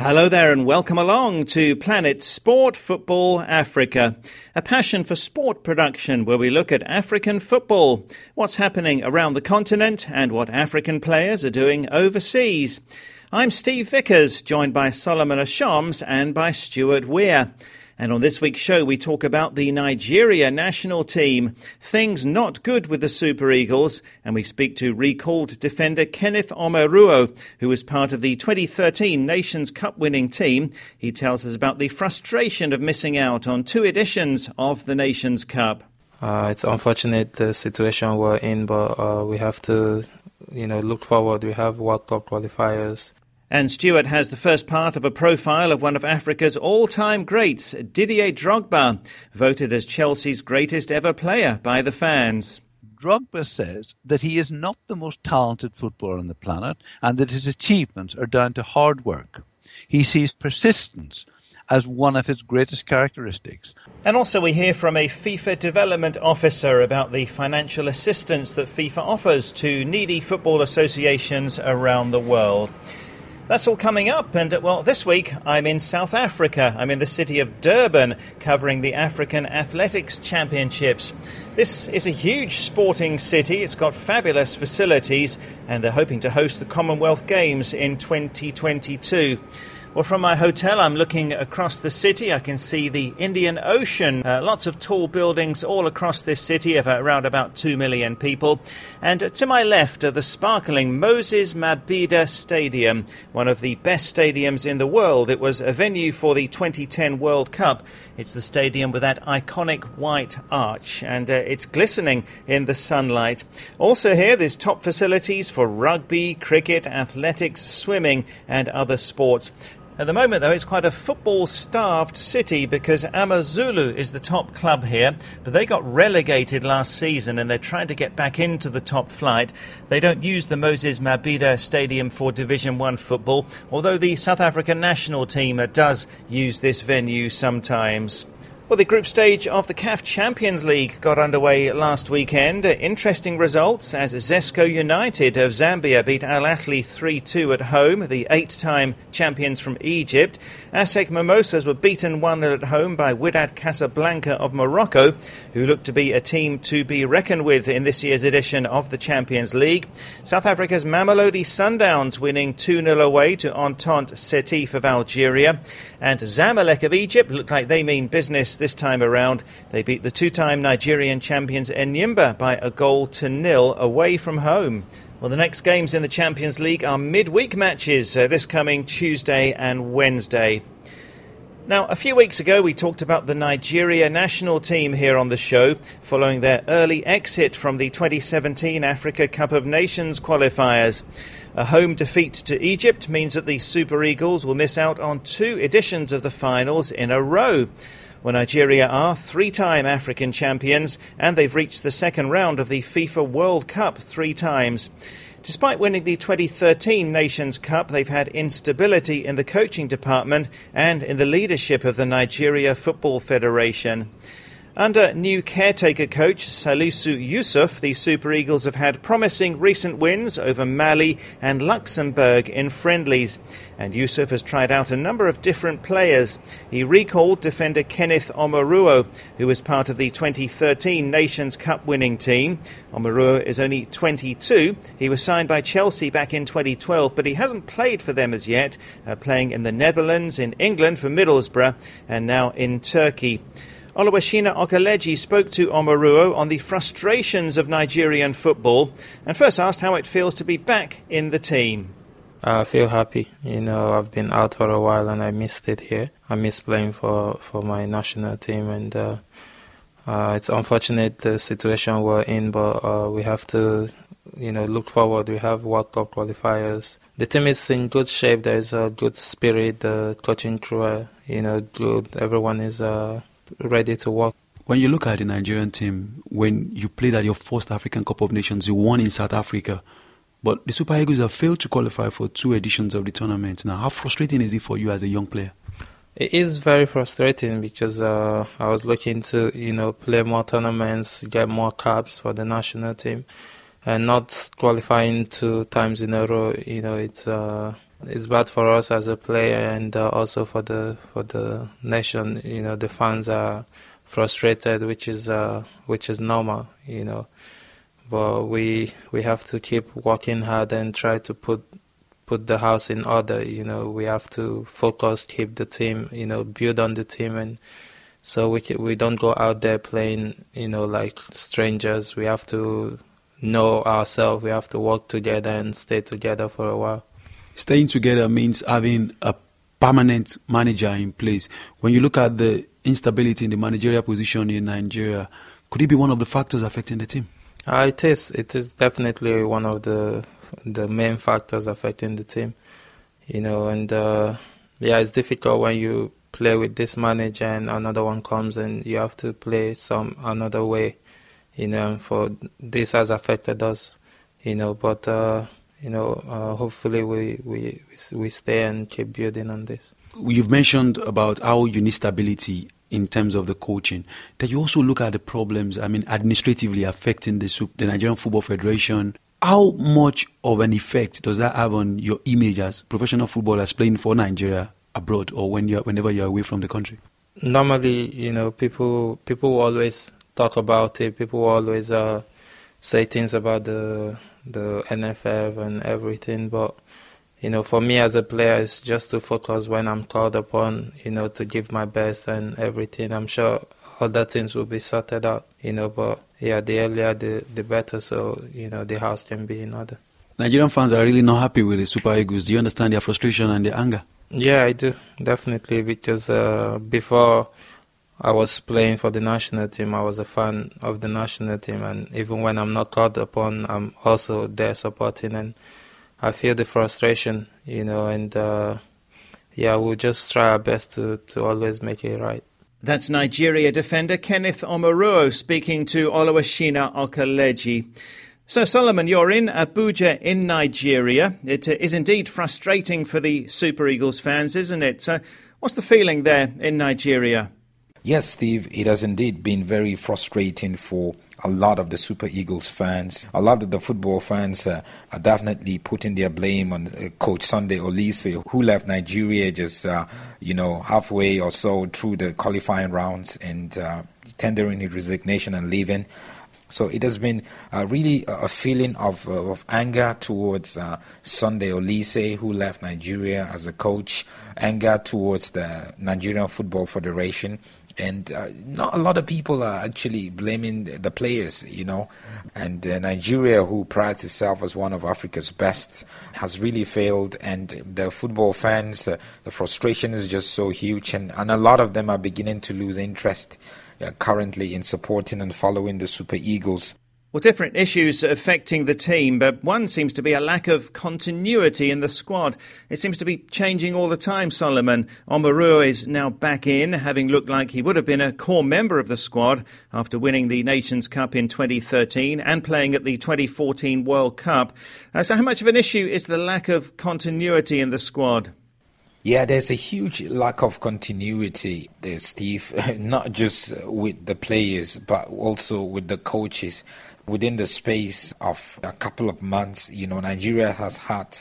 Hello there and welcome along to Planet Sport Football Africa, a passion for sport production where we look at African football, what's happening around the continent and what African players are doing overseas. I'm Steve Vickers, joined by Solomon Ashoms and by Stuart Weir. And on this week's show, we talk about the Nigeria national team, things not good with the Super Eagles, and we speak to recalled defender Kenneth Omeruo, who was part of the 2013 Nations Cup winning team. He tells us about the frustration of missing out on two editions of the Nations Cup. Uh, it's unfortunate the situation we're in, but uh, we have to, you know, look forward. We have World Cup qualifiers. And Stuart has the first part of a profile of one of Africa's all time greats, Didier Drogba, voted as Chelsea's greatest ever player by the fans. Drogba says that he is not the most talented footballer on the planet and that his achievements are down to hard work. He sees persistence as one of his greatest characteristics. And also, we hear from a FIFA development officer about the financial assistance that FIFA offers to needy football associations around the world. That's all coming up. And uh, well, this week I'm in South Africa. I'm in the city of Durban covering the African Athletics Championships. This is a huge sporting city. It's got fabulous facilities and they're hoping to host the Commonwealth Games in 2022. Well, from my hotel, I'm looking across the city. I can see the Indian Ocean. Uh, lots of tall buildings all across this city of around about 2 million people. And to my left are the sparkling Moses Mabhida Stadium, one of the best stadiums in the world. It was a venue for the 2010 World Cup. It's the stadium with that iconic white arch, and uh, it's glistening in the sunlight. Also, here, there's top facilities for rugby, cricket, athletics, swimming, and other sports. At the moment, though, it's quite a football starved city because Amazulu is the top club here, but they got relegated last season and they're trying to get back into the top flight. They don't use the Moses Mabhida Stadium for Division 1 football, although the South African national team does use this venue sometimes. Well, the group stage of the CAF Champions League got underway last weekend. Interesting results as Zesco United of Zambia beat Al Ahly 3 2 at home, the eight time champions from Egypt. ASEC Mimosas were beaten 1 0 at home by Wydad Casablanca of Morocco, who look to be a team to be reckoned with in this year's edition of the Champions League. South Africa's Mamelodi Sundowns winning 2 0 away to Entente Setif of Algeria. And Zamalek of Egypt looked like they mean business this time around. They beat the two time Nigerian champions Enyimba by a goal to nil away from home. Well, the next games in the Champions League are midweek matches uh, this coming Tuesday and Wednesday. Now, a few weeks ago, we talked about the Nigeria national team here on the show following their early exit from the 2017 Africa Cup of Nations qualifiers. A home defeat to Egypt means that the Super Eagles will miss out on two editions of the finals in a row where Nigeria are three time African champions and they've reached the second round of the FIFA World Cup three times. Despite winning the 2013 Nations Cup, they've had instability in the coaching department and in the leadership of the Nigeria Football Federation. Under new caretaker coach Salisu Yusuf, the Super Eagles have had promising recent wins over Mali and Luxembourg in friendlies. And Yusuf has tried out a number of different players. He recalled defender Kenneth Omeruo, who was part of the 2013 Nations Cup winning team. Omeruo is only 22. He was signed by Chelsea back in 2012, but he hasn't played for them as yet, uh, playing in the Netherlands, in England for Middlesbrough, and now in Turkey. Oluwashina Okeleji spoke to Omeruo on the frustrations of Nigerian football and first asked how it feels to be back in the team. I feel happy. You know, I've been out for a while and I missed it here. I miss playing for, for my national team and uh, uh, it's unfortunate the situation we're in, but uh, we have to, you know, look forward. We have World Cup qualifiers. The team is in good shape. There's a good spirit. The coaching crew, you know, good. Everyone is uh, ready to work. When you look at the Nigerian team, when you played at your first African Cup of Nations, you won in South Africa. But the Super Eagles have failed to qualify for two editions of the tournament. Now, how frustrating is it for you as a young player? It is very frustrating because uh, I was looking to, you know, play more tournaments, get more caps for the national team, and not qualifying two times in a row. You know, it's uh, it's bad for us as a player and uh, also for the for the nation. You know, the fans are frustrated, which is uh, which is normal. You know, but we we have to keep working hard and try to put put the house in order. You know, we have to focus, keep the team. You know, build on the team and. So we we don't go out there playing, you know, like strangers. We have to know ourselves. We have to work together and stay together for a while staying together means having a permanent manager in place. When you look at the instability in the managerial position in Nigeria, could it be one of the factors affecting the team? Uh, it is. It is definitely one of the the main factors affecting the team. You know, and uh, yeah, it's difficult when you play with this manager and another one comes and you have to play some another way. You know, for this has affected us. You know, but uh, you know, uh, hopefully we, we we stay and keep building on this. You've mentioned about how you need stability in terms of the coaching. That you also look at the problems, I mean, administratively affecting the, the Nigerian Football Federation. How much of an effect does that have on your image as professional footballers playing for Nigeria abroad or when you're, whenever you're away from the country? Normally, you know, people people always talk about it. People always uh, say things about the the NFF and everything. But you know, for me as a player, it's just to focus when I'm called upon. You know, to give my best and everything. I'm sure other things will be sorted out. You know, but yeah, the earlier the the better. So you know, the house can be in order. Nigerian fans are really not happy with the Super Eagles. Do you understand their frustration and their anger? Yeah, I do definitely because uh, before I was playing for the national team. I was a fan of the national team, and even when I'm not called upon, I'm also there supporting. And I feel the frustration, you know, and uh, yeah, we'll just try our best to, to always make it right. That's Nigeria defender Kenneth Omeruo speaking to Oluwashina Okeleji. So, Solomon, you're in Abuja in Nigeria. It uh, is indeed frustrating for the Super Eagles fans, isn't it? So, what's the feeling there in Nigeria? Yes, Steve, it has indeed been very frustrating for a lot of the Super Eagles fans. A lot of the football fans uh, are definitely putting their blame on uh, Coach Sunday Oliseh, who left Nigeria just, uh, you know, halfway or so through the qualifying rounds and uh, tendering his resignation and leaving. So it has been uh, really a feeling of, uh, of anger towards uh, Sunday Oliseh, who left Nigeria as a coach, anger towards the Nigerian Football Federation, and uh, not a lot of people are actually blaming the players, you know. And uh, Nigeria, who prides itself as one of Africa's best, has really failed. And the football fans, uh, the frustration is just so huge, and, and a lot of them are beginning to lose interest uh, currently in supporting and following the Super Eagles. Well, different issues affecting the team, but one seems to be a lack of continuity in the squad. It seems to be changing all the time, Solomon. Omeruo is now back in, having looked like he would have been a core member of the squad after winning the Nations Cup in 2013 and playing at the 2014 World Cup. Uh, so, how much of an issue is the lack of continuity in the squad? Yeah, there's a huge lack of continuity there, Steve, not just with the players, but also with the coaches within the space of a couple of months, you know, Nigeria has had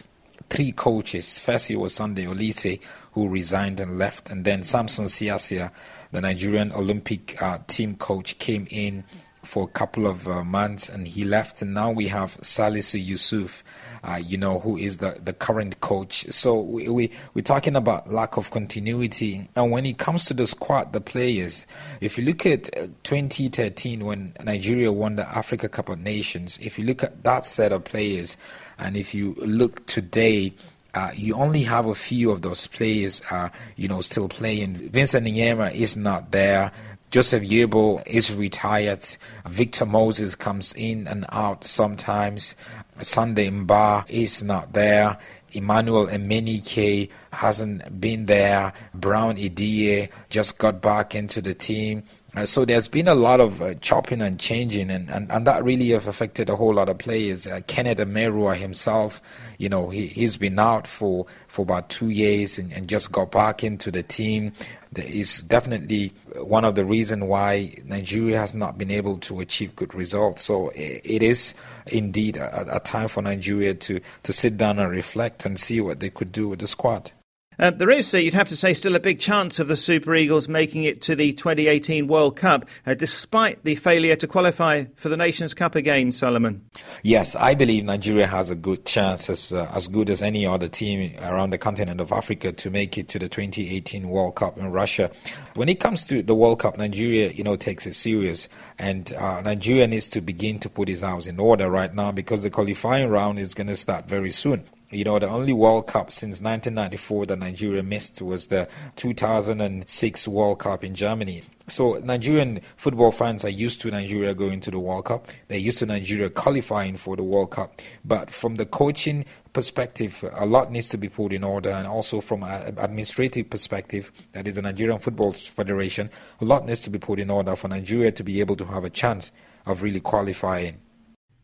three coaches. First, it was Sunday Oliseh, who resigned and left, and then Samson Siasia, the Nigerian Olympic uh, team coach, came in for a couple of uh, months and he left. And now we have Salisu Yusuf, uh, you know, who is the, the current coach. So we, we, we're talking about lack of continuity. And when it comes to the squad, the players, if you look at uh, 2013 when Nigeria won the Africa Cup of Nations, if you look at that set of players, and if you look today, uh, you only have a few of those players, uh, you know, still playing. Vincent Enyeama is not there. Joseph Yobo is retired. Victor Moses comes in and out sometimes. Sunday Mba is not there. Emmanuel Emenike hasn't been there. Brown Ideye just got back into the team. Uh, so there's been a lot of uh, chopping and changing, and, and, and that really have affected a whole lot of players. Uh, Kenneth Omeruo himself, you know, he, he's been out for, for about two years and, and just got back into the team. That is definitely one of the reasons why Nigeria has not been able to achieve good results. So it, is indeed a, a time for Nigeria to, to sit down and reflect and see what they could do with the squad. Uh, there is, uh, you'd have to say, still a big chance of the Super Eagles making it to the 2018 World Cup, uh, despite the failure to qualify for the Nations Cup again, Solomon. Yes, I believe Nigeria has a good chance, as, uh, as good as any other team around the continent of Africa, to make it to the 2018 World Cup in Russia. When it comes to the World Cup, Nigeria, you know, takes it serious, and uh, Nigeria needs to begin to put his house in order right now because the qualifying round is going to start very soon. You know, the only World Cup since 1994 that Nigeria missed was the 2006 World Cup in Germany. So Nigerian football fans are used to Nigeria going to the World Cup. They're used to Nigeria qualifying for the World Cup. But from the coaching perspective, a lot needs to be put in order, and also from an administrative perspective, that is the Nigerian Football Federation, a lot needs to be put in order for Nigeria to be able to have a chance of really qualifying.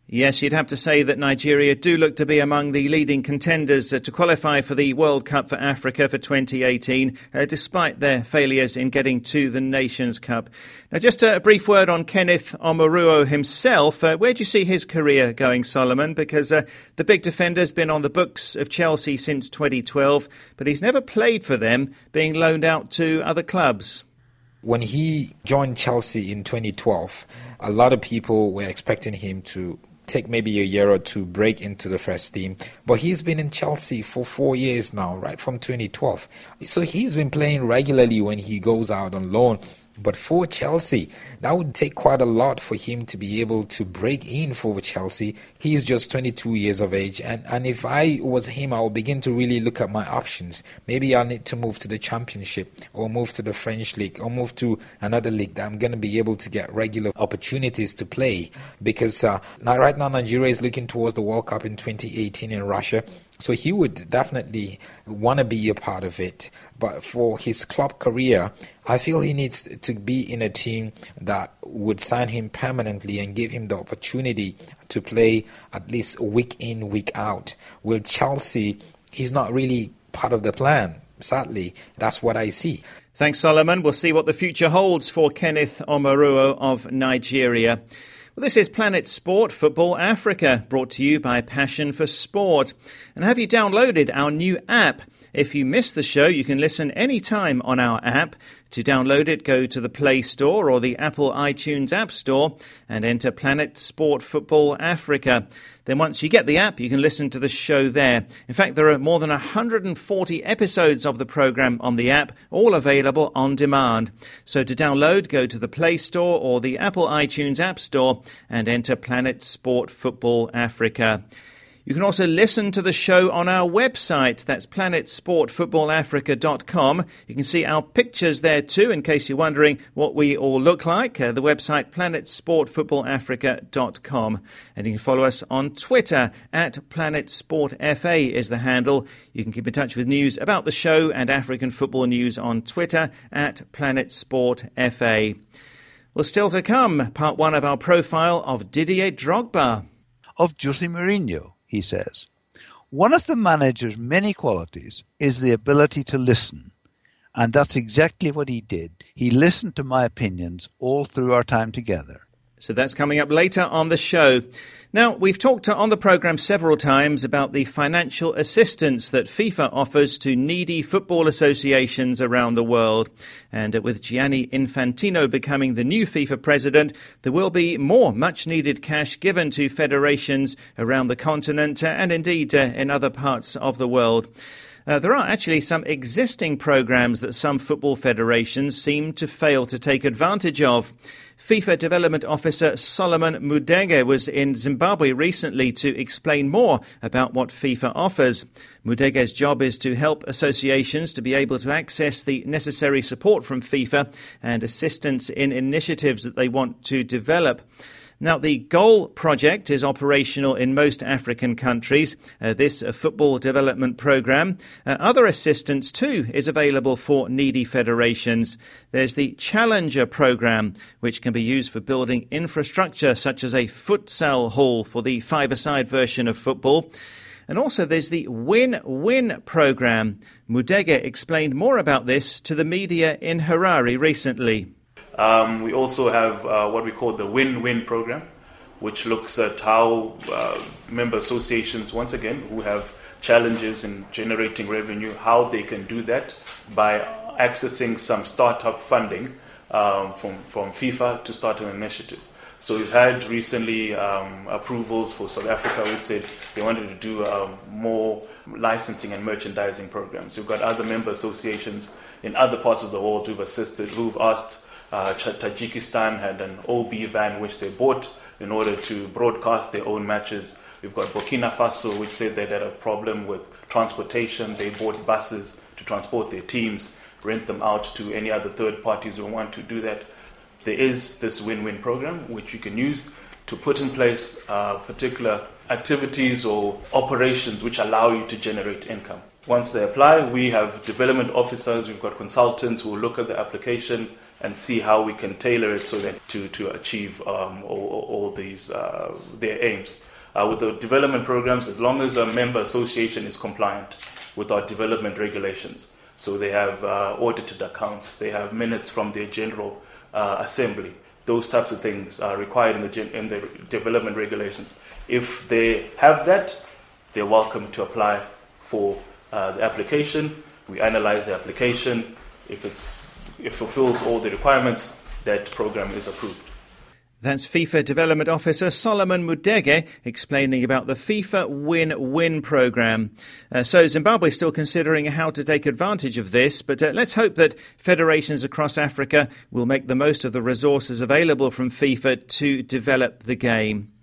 Yes, you'd have to say that Nigeria do look to be among the leading contenders uh, to qualify for the World Cup for Africa for 2018, uh, despite their failures in getting to the Nations Cup. Now, just a brief word on Kenneth Omeruo himself. Uh, where do you see his career going, Solomon? Because uh, the big defender's been on the books of Chelsea since 2012, but he's never played for them, being loaned out to other clubs when he joined Chelsea in 2012, a lot of people were expecting him to take maybe a year or two break into the first team. But he's been in Chelsea for four years now, right from 2012. So he's been playing regularly when he goes out on loan. But for Chelsea, that would take quite a lot for him to be able to break in for Chelsea. He's just 22 years of age. And, and if I was him, I would begin to really look at my options. Maybe I'll need to move to the Championship or move to the French League or move to another league that I'm going to be able to get regular opportunities to play. Because uh, now, right now, Nigeria is looking towards the World Cup in 2018 in Russia. So he would definitely want to be a part of it. But for his club career, I feel he needs to be in a team that would sign him permanently and give him the opportunity to play at least week in, week out. With Chelsea, he's not really part of the plan. Sadly, that's what I see. Thanks, Solomon. We'll see what the future holds for Kenneth Omeruo of Nigeria. Well, this is Planet Sport Football Africa, brought to you by Passion for Sport. And have you downloaded our new app? If you missed the show, you can listen anytime on our app. To download it, go to the Play Store or the Apple iTunes App Store and enter Planet Sport Football Africa. Then once you get the app, you can listen to the show there. In fact, there are more than 140 episodes of the program on the app, all available on demand. So to download, go to the Play Store or the Apple iTunes App Store and enter Planet Sport Football Africa. You can also listen to the show on our website. That's planetsportfootballafrica.com. You can see our pictures there too, in case you're wondering what we all look like. Uh, the website planetsportfootballafrica.com. And you can follow us on Twitter at planetsportfa is the handle. You can keep in touch with news about the show and African football news on Twitter at planetsportfa. Well, still to come, part one of our profile of Didier Drogba. Of Jose Mourinho he says. One of the manager's many qualities is the ability to listen. And that's exactly what he did. He listened to my opinions all through our time together. So that's coming up later on the show. Now, we've talked on the programme several times about the financial assistance that FIFA offers to needy football associations around the world. And with Gianni Infantino becoming the new FIFA president, there will be more much needed cash given to federations around the continent and indeed uh, in other parts of the world. Uh, there are actually some existing programs that some football federations seem to fail to take advantage of. FIFA Development Officer Solomon Mudege was in Zimbabwe recently to explain more about what FIFA offers. Mudege's job is to help associations to be able to access the necessary support from FIFA and assistance in initiatives that they want to develop. Now, the GOAL project is operational in most African countries. Uh, this uh, football development program. Uh, other assistance, too, is available for needy federations. There's the Challenger program, which can be used for building infrastructure such as a futsal hall for the five-a-side version of football. And also, there's the Win Win program. Mudege explained more about this to the media in Harare recently. Um, we also have uh, what we call the Win Win program, which looks at how uh, member associations, once again, who have challenges in generating revenue, how they can do that by accessing some startup funding um, from, from FIFA to start an initiative. So we've had recently um, approvals for South Africa, which said they wanted to do um, more licensing and merchandising programs. We've got other member associations in other parts of the world who've assisted, who've asked uh, Tajikistan had an OB van which they bought in order to broadcast their own matches. We've got Burkina Faso, which said they had a problem with transportation. They bought buses to transport their teams, rent them out to any other third parties who want to do that. There is this win win program which you can use to put in place uh, particular activities or operations which allow you to generate income. Once they apply, we have development officers, we've got consultants who will look at the application and see how we can tailor it so that to, to achieve um, all, all, these uh, their aims. Uh, with the development programs, as long as a member association is compliant with our development regulations, so they have uh, audited accounts, they have minutes from their general uh, assembly, those types of things are required in the, in the development regulations. If they have that, they're welcome to apply for uh, the application. We analyze the application. If it's it fulfills all the requirements, that program is approved. That's FIFA Development Officer Solomon Mudege explaining about the FIFA Win Win program. Uh, so, Zimbabwe is still considering how to take advantage of this, but uh, let's hope that federations across Africa will make the most of the resources available from FIFA to develop the game.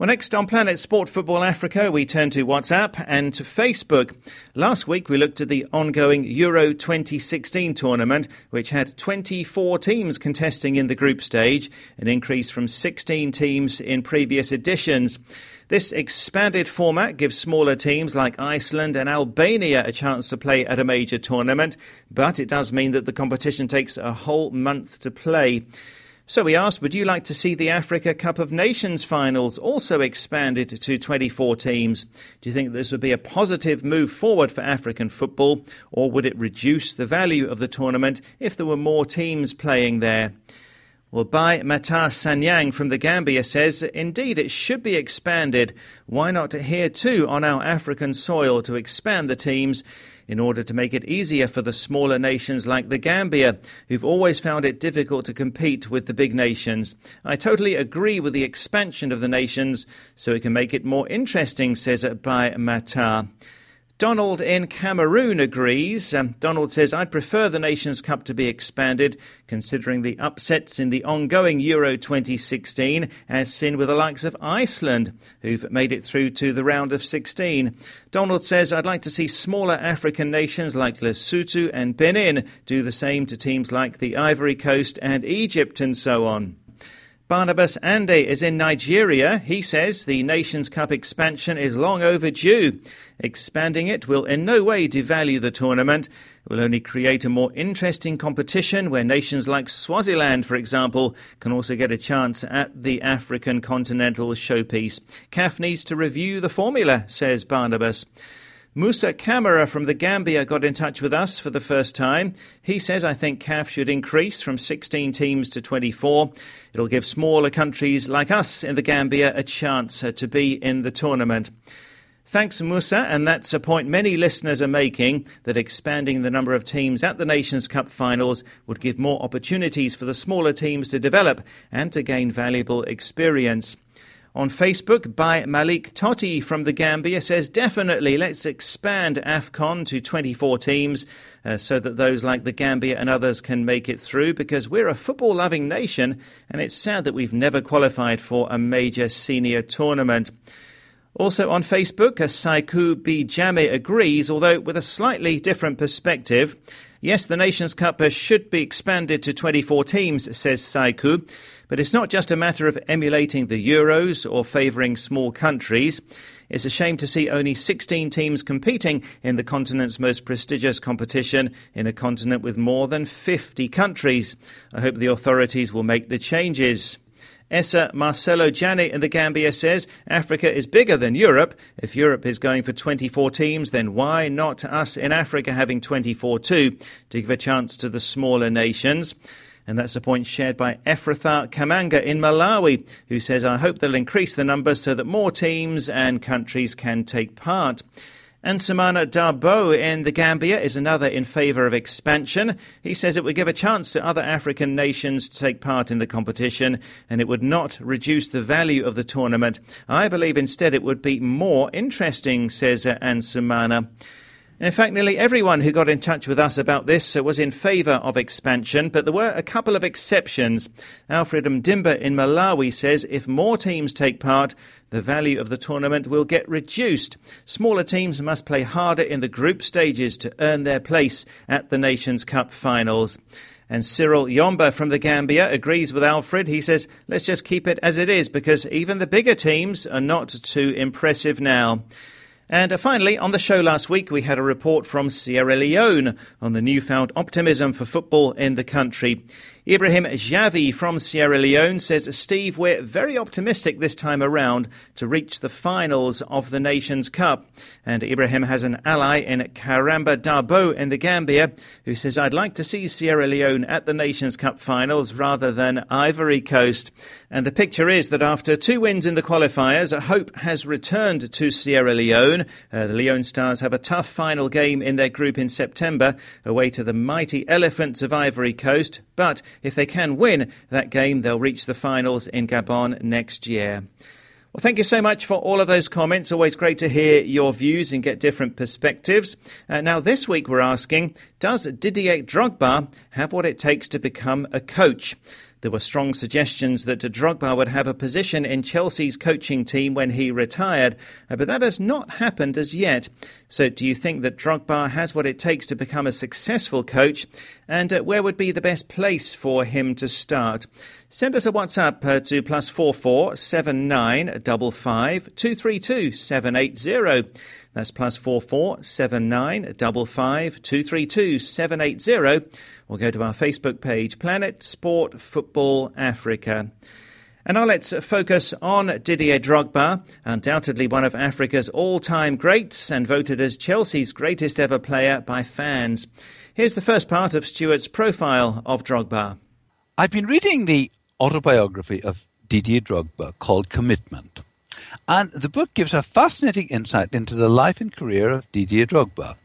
Well, next on Planet Sport Football Africa, we turn to WhatsApp and to Facebook. Last week, we looked at the ongoing Euro 2016 tournament, which had 24 teams contesting in the group stage, an increase from 16 teams in previous editions. This expanded format gives smaller teams like Iceland and Albania a chance to play at a major tournament, but it does mean that the competition takes a whole month to play. So we asked, would you like to see the Africa Cup of Nations finals also expanded to 24 teams? Do you think this would be a positive move forward for African football, or would it reduce the value of the tournament if there were more teams playing there? Well, Bai Matar Sanyang from the Gambia says, indeed, it should be expanded. Why not here too on our African soil to expand the teams in order to make it easier for the smaller nations like the Gambia, who've always found it difficult to compete with the big nations. I totally agree with the expansion of the nations so it can make it more interesting, says Bai Matar. Donald in Cameroon agrees. Um, Donald says, I'd prefer the Nations Cup to be expanded, considering the upsets in the ongoing Euro 2016, as seen with the likes of Iceland, who've made it through to the round of 16. Donald says, I'd like to see smaller African nations like Lesotho and Benin do the same to teams like the Ivory Coast and Egypt and so on. Barnabas Ande is in Nigeria. He says the Nations Cup expansion is long overdue. Expanding it will in no way devalue the tournament. It will only create a more interesting competition where nations like Swaziland, for example, can also get a chance at the African continental showpiece. CAF needs to review the formula, says Barnabas. Musa Kamara from the Gambia got in touch with us for the first time. He says, I think CAF should increase from 16 teams to 24. It'll give smaller countries like us in the Gambia a chance uh, to be in the tournament. Thanks, Musa, and that's a point many listeners are making that expanding the number of teams at the Nations Cup finals would give more opportunities for the smaller teams to develop and to gain valuable experience. On Facebook, by Malik Totti from the Gambia says, definitely let's expand AFCON to 24 teams uh, so that those like the Gambia and others can make it through because we're a football loving nation and it's sad that we've never qualified for a major senior tournament. Also on Facebook, a Saiku Bijame agrees, although with a slightly different perspective. Yes, the Nations Cup should be expanded to 24 teams, says Saiku, but it's not just a matter of emulating the Euros or favouring small countries. It's a shame to see only 16 teams competing in the continent's most prestigious competition in a continent with more than 50 countries. I hope the authorities will make the changes. Essa Marcelo Jani in the Gambia says Africa is bigger than Europe. If Europe is going for 24 teams, then why not us in Africa having 24 too, to give a chance to the smaller nations? And that's a point shared by Ephratha Kamanga in Malawi, who says, I hope they'll increase the numbers so that more teams and countries can take part. And Samana Darbo in the Gambia is another in favour of expansion. He says it would give a chance to other African nations to take part in the competition and it would not reduce the value of the tournament. I believe instead it would be more interesting, says Ansumana. In fact, nearly everyone who got in touch with us about this uh, was in favour of expansion, but there were a couple of exceptions. Alfred Mdimba in Malawi says if more teams take part, the value of the tournament will get reduced. Smaller teams must play harder in the group stages to earn their place at the Nations Cup finals. And Cyril Yomba from the Gambia agrees with Alfred. He says, let's just keep it as it is because even the bigger teams are not too impressive now. And uh, finally, on the show last week, we had a report from Sierra Leone on the newfound optimism for football in the country. Ibrahim Javi from Sierra Leone says, Steve, we're very optimistic this time around to reach the finals of the Nations Cup. And Ibrahim has an ally in Karamba Darbo in the Gambia who says, I'd like to see Sierra Leone at the Nations Cup finals rather than Ivory Coast. And the picture is that after two wins in the qualifiers, hope has returned to Sierra Leone. Uh, the Leone Stars have a tough final game in their group in September, away to the mighty Elephants of Ivory Coast. But if they can win that game, they'll reach the finals in Gabon next year. Well, thank you so much for all of those comments. Always great to hear your views and get different perspectives. Uh, now, this week we're asking Does Didier Drogba have what it takes to become a coach? There were strong suggestions that Drogba would have a position in Chelsea's coaching team when he retired, uh, but that has not happened as yet. So, do you think that Drogba has what it takes to become a successful coach? And uh, where would be the best place for him to start? Send us a WhatsApp uh, to plus four four seven nine double five two three two seven eight zero. That's plus four four seven nine double five two three two seven eight zero or go to our Facebook page, Planet Sport Football Africa. And now let's focus on Didier Drogba, undoubtedly one of Africa's all time greats and voted as Chelsea's greatest ever player by fans. Here's the first part of Stuart's profile of Drogba. I've been reading the autobiography of Didier Drogba called Commitment. And the book gives a fascinating insight into the life and career of Didier Drogba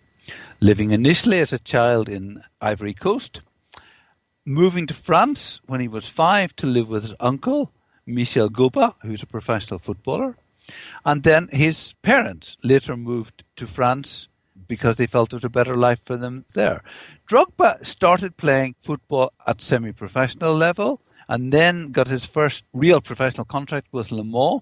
living initially as a child in Ivory Coast, moving to France when he was five to live with his uncle, Michel Goba, who's a professional footballer. And then his parents later moved to France because they felt it was a better life for them there. Drogba started playing football at semi professional level and then got his first real professional contract with Le Mans.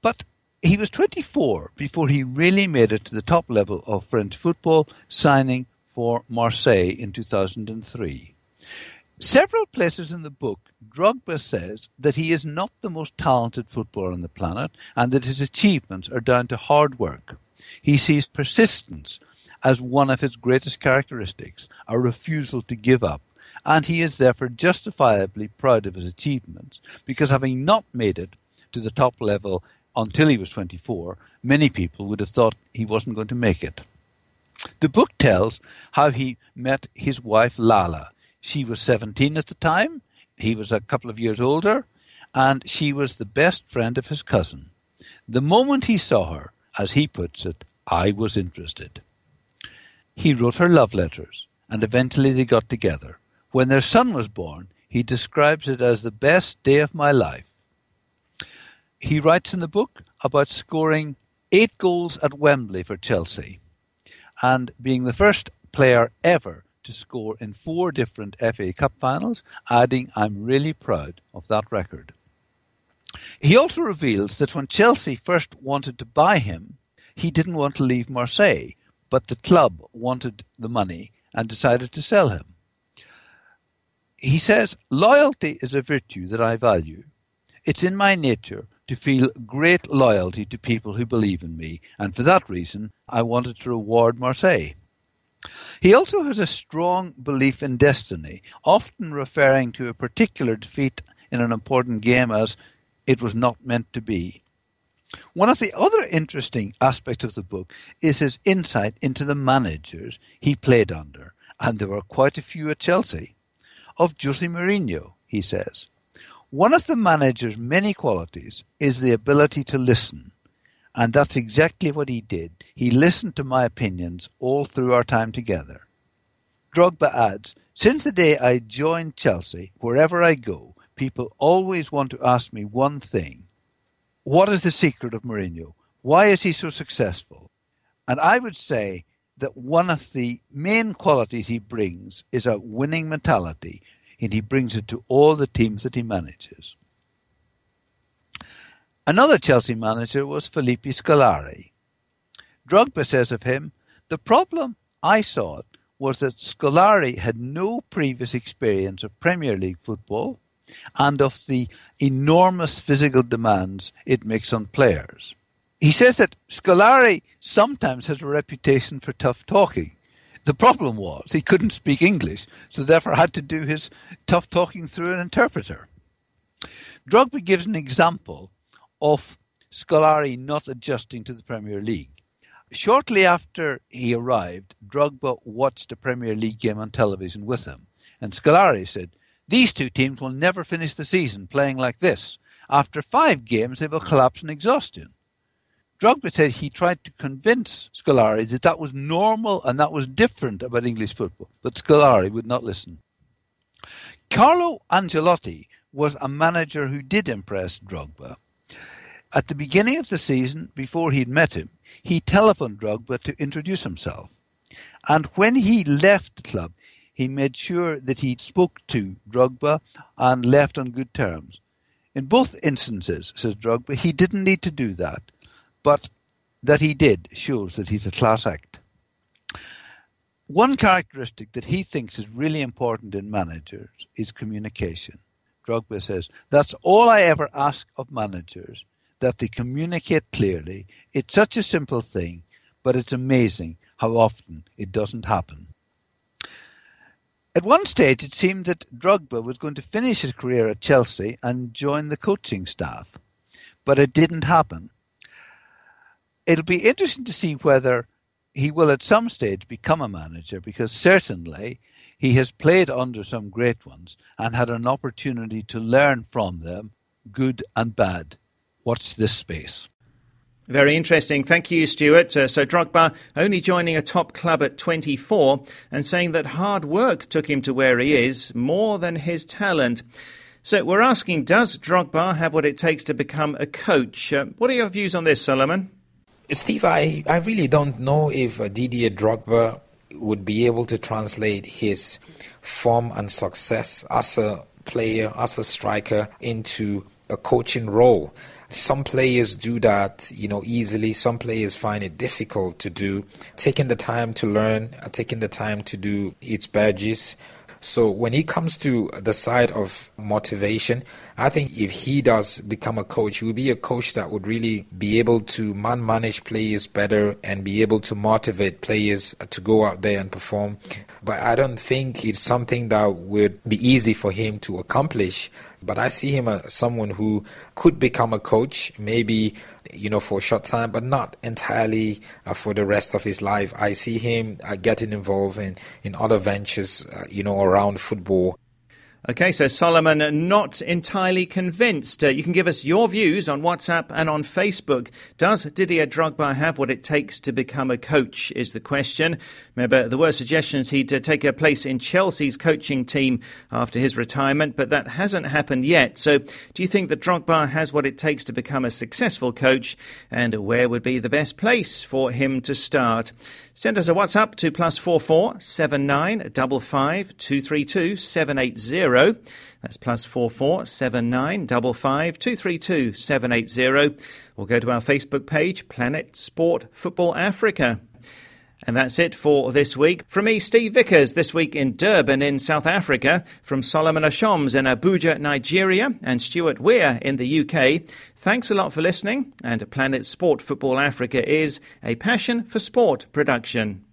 But he was 24 before he really made it to the top level of French football, signing for Marseille in 2003. Several places in the book, Drogba says that he is not the most talented footballer on the planet and that his achievements are down to hard work. He sees persistence as one of his greatest characteristics, a refusal to give up, and he is therefore justifiably proud of his achievements because having not made it to the top level until he was 24, many people would have thought he wasn't going to make it. The book tells how he met his wife Lala. She was 17 at the time, he was a couple of years older, and she was the best friend of his cousin. The moment he saw her, as he puts it, I was interested. He wrote her love letters, and eventually they got together. When their son was born, he describes it as the best day of my life he writes in the book about scoring eight goals at Wembley for Chelsea and being the first player ever to score in four different FA Cup finals, adding, I'm really proud of that record. He also reveals that when Chelsea first wanted to buy him, he didn't want to leave Marseille, but the club wanted the money and decided to sell him. He says, Loyalty is a virtue that I value. It's in my nature to feel great loyalty to people who believe in me, and for that reason I wanted to reward Marseille. He also has a strong belief in destiny, often referring to a particular defeat in an important game as it was not meant to be. One of the other interesting aspects of the book is his insight into the managers he played under, and there were quite a few at Chelsea. Of Jose Mourinho, he says, one of the manager's many qualities is the ability to listen, and that's exactly what he did. He listened to my opinions all through our time together. Drogba adds, Since the day I joined Chelsea, wherever I go, people always want to ask me one thing what is the secret of Mourinho? Why is he so successful? And I would say that one of the main qualities he brings is a winning mentality, and he brings it to all the teams that he manages. Another Chelsea manager was Felipe Scolari. Drogba says of him, the problem I saw was that Scolari had no previous experience of Premier League football and of the enormous physical demands it makes on players. He says that Scolari sometimes has a reputation for tough talking. The problem was he couldn't speak English, so therefore had to do his tough talking through an interpreter. Drogba gives an example of Scolari not adjusting to the Premier League. Shortly after he arrived, Drogba watched a Premier League game on television with him, and Scolari said, these two teams will never finish the season playing like this. After five games, they will collapse in exhaustion. Drogba said he tried to convince Scolari that that was normal and that was different about English football, but Scolari would not listen. Carlo Ancelotti was a manager who did impress Drogba. At the beginning of the season, before he'd met him, he telephoned Drogba to introduce himself. And when he left the club, he made sure that he spoke to Drogba and left on good terms. In both instances, says Drogba, he didn't need to do that, but that he did shows that he's a class act. One characteristic that he thinks is really important in managers is communication. Drogba says, That's all I ever ask of managers, that they communicate clearly. It's such a simple thing, but it's amazing how often it doesn't happen. At one stage, it seemed that Drogba was going to finish his career at Chelsea and join the coaching staff, but it didn't happen. It'll be interesting to see whether he will at some stage become a manager because certainly he has played under some great ones and had an opportunity to learn from them, good and bad. Watch this space. Very interesting. Thank you, Stuart. Uh, so Drogba only joining a top club at 24 and saying that hard work took him to where he is more than his talent. So we're asking, does Drogba have what it takes to become a coach? Uh, what are your views on this, Solomon? Steve, I, I really don't know if uh, Didier Drogba would be able to translate his form and success as a player, as a striker, into a coaching role. Some players do that, you know, easily. Some players find it difficult to do. Taking the time to learn, uh, taking the time to do its badges, so when it comes to the side of motivation, I think if he does become a coach, he will be a coach that would really be able to man manage players better and be able to motivate players to go out there and perform. But I don't think it's something that would be easy for him to accomplish. But I see him as someone who could become a coach, maybe you know, for a short time, but not entirely uh, for the rest of his life. I see him uh, getting involved in, in other ventures, uh, you know, around football. Okay, so Solomon, not entirely convinced. Uh, you can give us your views on WhatsApp and on Facebook. Does Didier Drogba have what it takes to become a coach? Is the question. Remember, there were suggestions he'd uh, take a place in Chelsea's coaching team after his retirement, but that hasn't happened yet. So, do you think that Drogba has what it takes to become a successful coach? And where would be the best place for him to start? Send us a WhatsApp to plus four four seven nine double five two three two seven eight zero. 780. That's plus four four seven nine double five two three two seven eight zero. Or go to our Facebook page, Planet Sport Football Africa. And that's it for this week. From me, Steve Vickers, this week in Durban in South Africa, from Solomon Ashoms in Abuja, Nigeria, and Stuart Weir in the UK. Thanks a lot for listening, and Planet Sport Football Africa is a passion for sport production.